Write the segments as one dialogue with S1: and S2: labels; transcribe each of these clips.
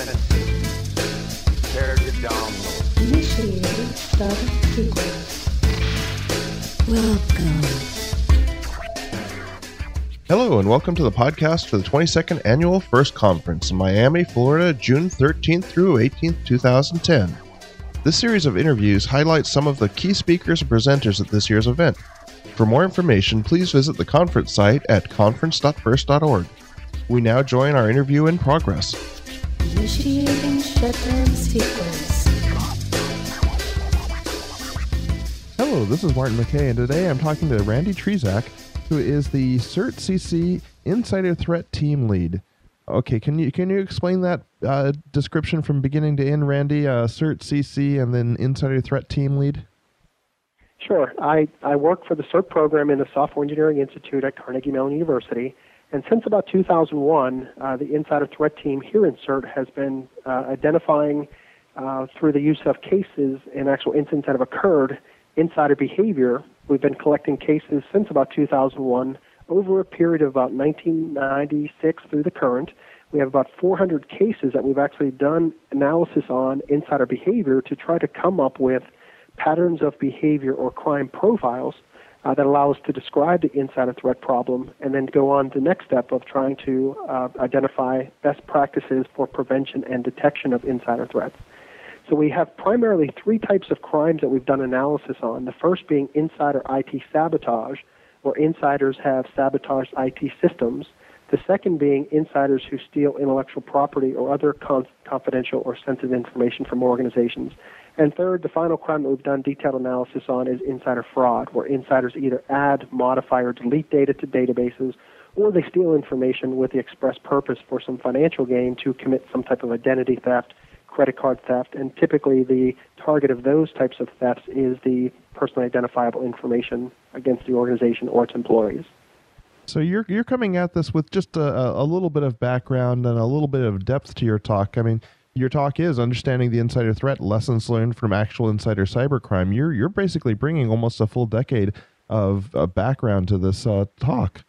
S1: Prepare to download.
S2: Initiating.
S3: Welcome.
S4: Hello, and welcome to the podcast for the 22nd Annual First Conference in Miami, Florida, June 13th through 18th, 2010. This series of interviews highlights some of the key speakers and presenters at this year's event. For more information, please visit the conference site at conference.first.org. We now join our interview in progress.
S5: Hello, this is Martin McKeay, and today I'm talking to Randy Trzeciak, who is the CERT CC Insider Threat Team Lead. Okay, can you can you explain that uh, description from beginning to end, Randy? Uh, CERT CC and then Insider Threat Team Lead.
S6: Sure. I, I work for the CERT program in the Software Engineering Institute at Carnegie Mellon University. And since about 2001, uh, the Insider Threat Team here in CERT has been uh, identifying uh, through the use of cases and actual incidents that have occurred insider behavior. We've been collecting cases since about 2001 over a period of about 1996 through the current. We have about 400 cases that we've actually done analysis on insider behavior to try to come up with patterns of behavior or crime profiles uh, that allow us to describe the insider threat problem and then go on to the next step of trying to uh, identify best practices for prevention and detection of insider threats. So we have primarily three types of crimes that we've done analysis on. The first being insider IT sabotage, where insiders have sabotaged IT systems. The second being insiders who steal intellectual property or other con- confidential or sensitive information from organizations. And third, the final crime that we've done detailed analysis on is insider fraud, where insiders either add, modify, or delete data to databases, or they steal information with the express purpose for some financial gain to commit some type of identity theft, credit card theft, and typically the target of those types of thefts is the personally identifiable information against the organization or its employees.
S5: So you're you're coming at this with just a, a little bit of background and a little bit of depth to your talk. I mean, your talk is understanding the insider threat, lessons learned from actual insider cybercrime. You're you're basically bringing almost a full decade of uh, background to this uh, talk.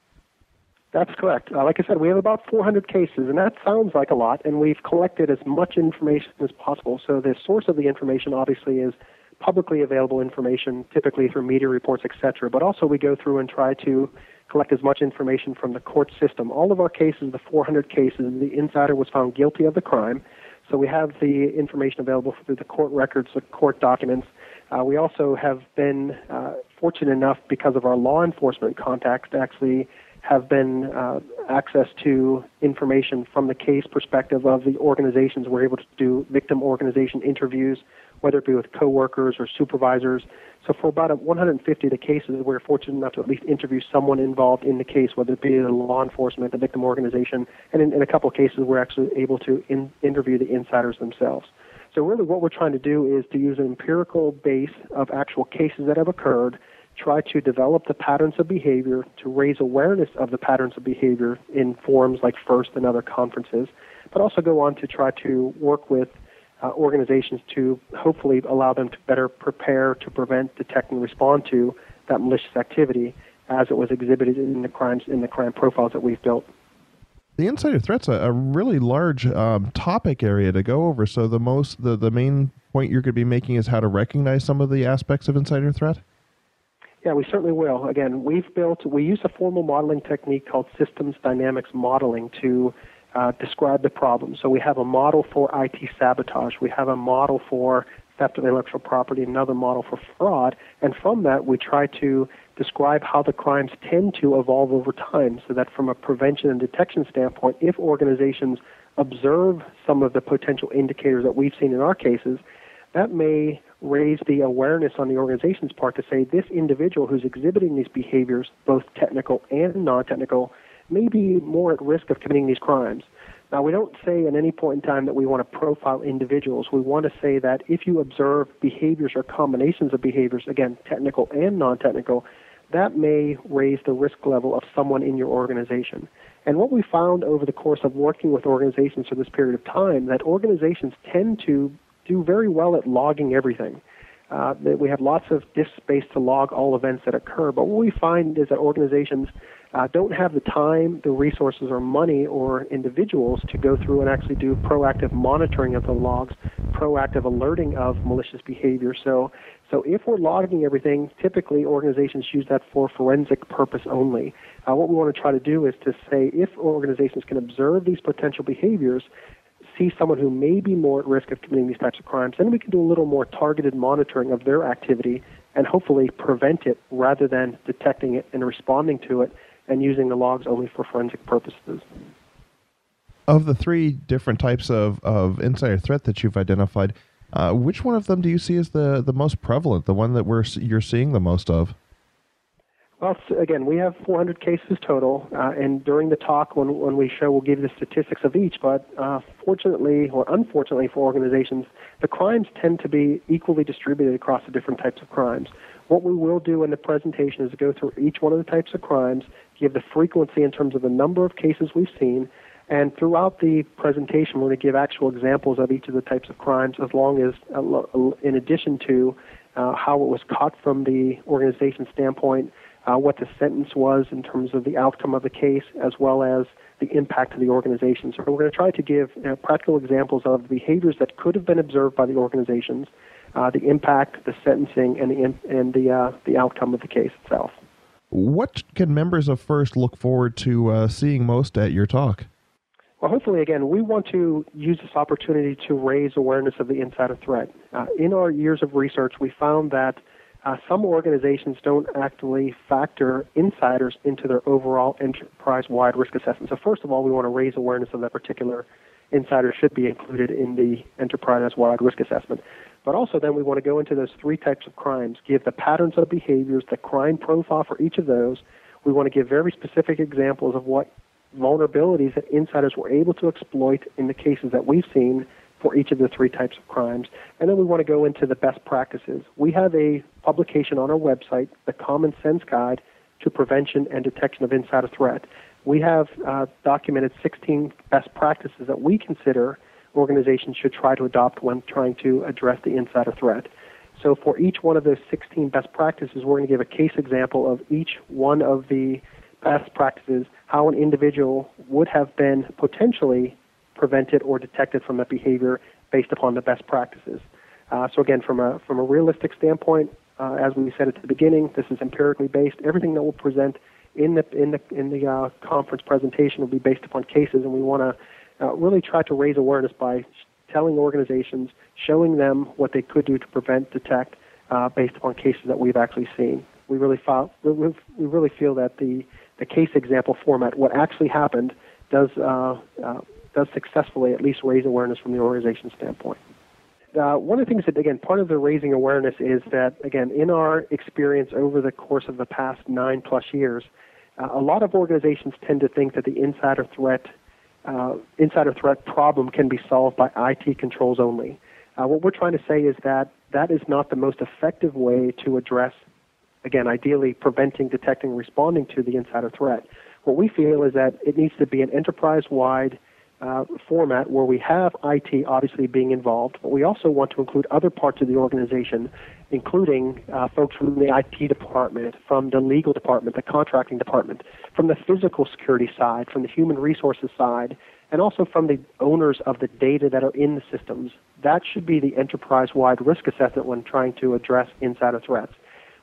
S6: That's correct. Uh, like I said, we have about 400 cases, and that sounds like a lot, and we've collected as much information as possible. So the source of the information obviously is publicly available information, typically through media reports, etc. But also we go through and try to collect as much information from the court system. All of our cases, the 400 cases, the insider was found guilty of the crime. So we have the information available through the court records, the court documents. Uh, we also have been uh, fortunate enough because of our law enforcement contacts to actually have been uh, access to information from the case perspective of the organizations. We're able to do victim organization interviews, whether it be with coworkers or supervisors. So for about 150 of the cases, we're fortunate enough to at least interview someone involved in the case, whether it be the law enforcement, the victim organization, and in, in a couple of cases, we're actually able to in, interview the insiders themselves. So really what we're trying to do is to use an empirical base of actual cases that have occurred try to develop the patterns of behavior, to raise awareness of the patterns of behavior in forums like FIRST and other conferences, but also go on to try to work with uh, organizations to hopefully allow them to better prepare to prevent, detect, and respond to that malicious activity as it was exhibited in the crimes in the crime profiles that we've built.
S5: The insider threat's a, a really large um, topic area to go over. So the most the, the main point you're going to be making is how to recognize some of the aspects of insider threat.
S6: Yeah, we certainly will. Again, we've built, we use a formal modeling technique called systems dynamics modeling to uh, describe the problem. So we have a model for IT sabotage, we have a model for theft of intellectual property, another model for fraud, and from that we try to describe how the crimes tend to evolve over time so that from a prevention and detection standpoint, if organizations observe some of the potential indicators that we've seen in our cases, that may raise the awareness on the organization's part to say this individual who's exhibiting these behaviors, both technical and non technical, may be more at risk of committing these crimes. Now, we don't say at any point in time that we want to profile individuals. We want to say that if you observe behaviors or combinations of behaviors, again, technical and non technical, that may raise the risk level of someone in your organization. And what we found over the course of working with organizations for this period of time, that organizations tend to do very well at logging everything. Uh, that we have lots of disk space to log all events that occur. But what we find is that organizations uh, don't have the time, the resources, or money, or individuals to go through and actually do proactive monitoring of the logs, proactive alerting of malicious behavior. So, so if we're logging everything, typically organizations use that for forensic purpose only. Uh, what we want to try to do is to say if organizations can observe these potential behaviors, see someone who may be more at risk of committing these types of crimes, then we can do a little more targeted monitoring of their activity and hopefully prevent it rather than detecting it and responding to it and using the logs only for forensic purposes.
S5: Of the three different types of, of insider threat that you've identified, uh, which one of them do you see as the, the most prevalent, the one that we're you're seeing the most of?
S6: Well, again, we have 400 cases total, uh, and during the talk, when, when we show, we'll give the statistics of each. But uh, fortunately, or unfortunately for organizations, the crimes tend to be equally distributed across the different types of crimes. What we will do in the presentation is go through each one of the types of crimes, give the frequency in terms of the number of cases we've seen, and throughout the presentation, we're going to give actual examples of each of the types of crimes, as long as, uh, in addition to uh, how it was caught from the organization standpoint uh, what the sentence was in terms of the outcome of the case, as well as the impact to the organization. So we're going to try to give uh, practical examples of the behaviors that could have been observed by the organizations, uh, the impact, the sentencing, and the and the uh, the outcome of the case itself.
S5: What can members of First look forward to uh, seeing most at your talk?
S6: Well, hopefully, again, we want to use this opportunity to raise awareness of the insider threat. Uh, in our years of research, we found that uh, some organizations don't actually factor insiders into their overall enterprise-wide risk assessment. So first of all, we want to raise awareness of that particular insider should be included in the enterprise-wide risk assessment. But also then we want to go into those three types of crimes, give the patterns of behaviors, the crime profile for each of those. We want to give very specific examples of what vulnerabilities that insiders were able to exploit in the cases that we've seen for each of the three types of crimes. And then we want to go into the best practices. We have a publication on our website, the Common Sense Guide to Prevention and Detection of Insider Threat. We have uh, documented 16 best practices that we consider organizations should try to adopt when trying to address the insider threat. So for each one of those 16 best practices, we're going to give a case example of each one of the best practices, how an individual would have been potentially prevented or detected from that behavior based upon the best practices. Uh, so again, from a from a realistic standpoint, uh, as we said at the beginning, this is empirically based. Everything that we'll present in the in the in the uh, conference presentation will be based upon cases, and we want to uh, really try to raise awareness by telling organizations, showing them what they could do to prevent, detect, uh, based upon cases that we've actually seen. We really felt, we really feel that the the case example format, what actually happened, does uh, uh, does successfully at least raise awareness from the organization standpoint. Uh, one of the things that, again, part of the raising awareness is that, again, in our experience over the course of the past nine plus years, uh, a lot of organizations tend to think that the insider threat uh, insider threat problem can be solved by IT controls only. Uh, what we're trying to say is that that is not the most effective way to address, again, ideally preventing, detecting, responding to the insider threat. What we feel is that it needs to be an enterprise-wide uh, format where we have IT obviously being involved, but we also want to include other parts of the organization, including uh, folks from the IT department, from the legal department, the contracting department, from the physical security side, from the human resources side, and also from the owners of the data that are in the systems. That should be the enterprise-wide risk assessment when trying to address insider threats.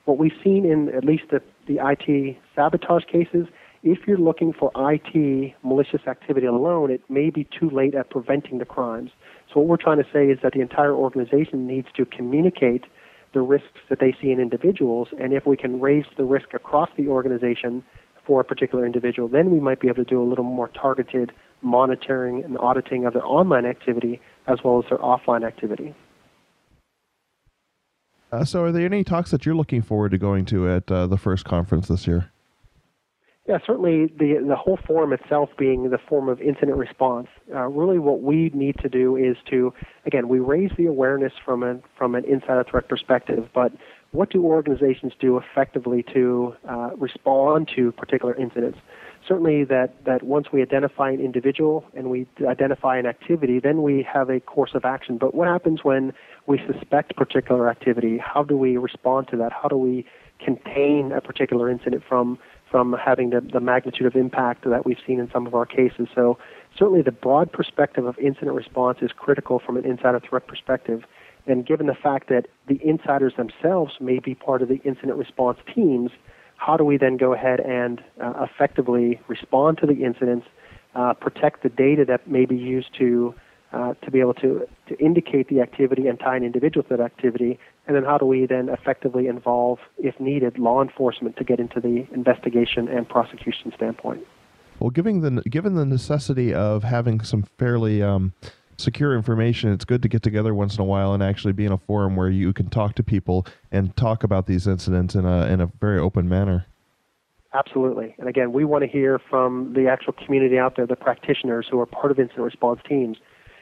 S6: What we've seen in at least the, the IT sabotage cases if you're looking for IT malicious activity alone, it may be too late at preventing the crimes. So what we're trying to say is that the entire organization needs to communicate the risks that they see in individuals, and if we can raise the risk across the organization for a particular individual, then we might be able to do a little more targeted monitoring and auditing of their online activity as well as their offline activity.
S5: Uh, so, are there any talks that you're looking forward to going to at uh, the first conference this year?
S6: Yeah, certainly the the whole forum itself being the Forum of Incident Response. Uh, really, what we need to do is to again we raise the awareness from a from an insider threat perspective, but what do organizations do effectively to uh, respond to particular incidents? Certainly, that, that once we identify an individual and we identify an activity, then we have a course of action. But what happens when we suspect particular activity? How do we respond to that? How do we contain a particular incident from from having the, the magnitude of impact that we've seen in some of our cases? So certainly the broad perspective of incident response is critical from an insider threat perspective. And given the fact that the insiders themselves may be part of the incident response teams, how do we then go ahead and uh, effectively respond to the incidents, uh, protect the data that may be used to uh, to be able to, to indicate the activity and tie an individual to that activity, and then how do we then effectively involve, if needed, law enforcement to get into the investigation and prosecution standpoint.
S5: Well, given the given the necessity of having some fairly um, secure information, it's good to get together once in a while and actually be in a forum where you can talk to people and talk about these incidents in a in a very open manner.
S6: Absolutely. And again, we want to hear from the actual community out there, the practitioners who are part of incident response teams.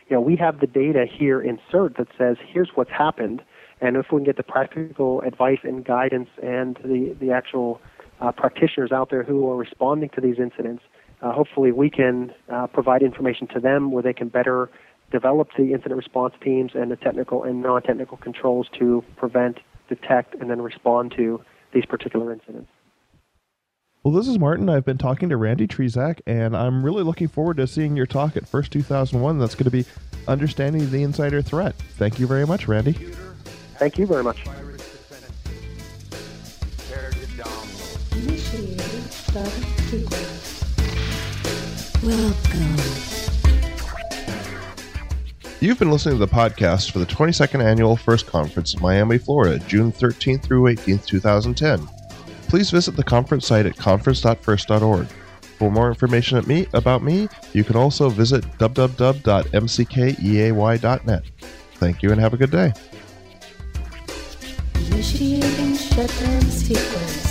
S6: You know, we have the data here in CERT that says here's what's happened, and if we can get the practical advice and guidance and the the actual uh, practitioners out there who are responding to these incidents, uh, hopefully we can uh, provide information to them where they can better develop the incident response teams and the technical and non-technical controls to prevent, detect, and then respond to these particular incidents.
S5: Well, this is Martin. I've been talking to Randy Trzeciak, and I'm really looking forward to seeing your talk at First 2001. That's going to be Understanding the Insider Threat. Thank you very much, Randy.
S6: Thank you very much.
S4: You've been listening to the podcast for the 22nd Annual First Conference in Miami, Florida, June 13th through 18th, 2010. Please visit the conference site at conference.first.org. For more information at me, about me, you can also visit www.mckeay.net. Thank you and have a good day.
S2: Initiating shutdown sequence.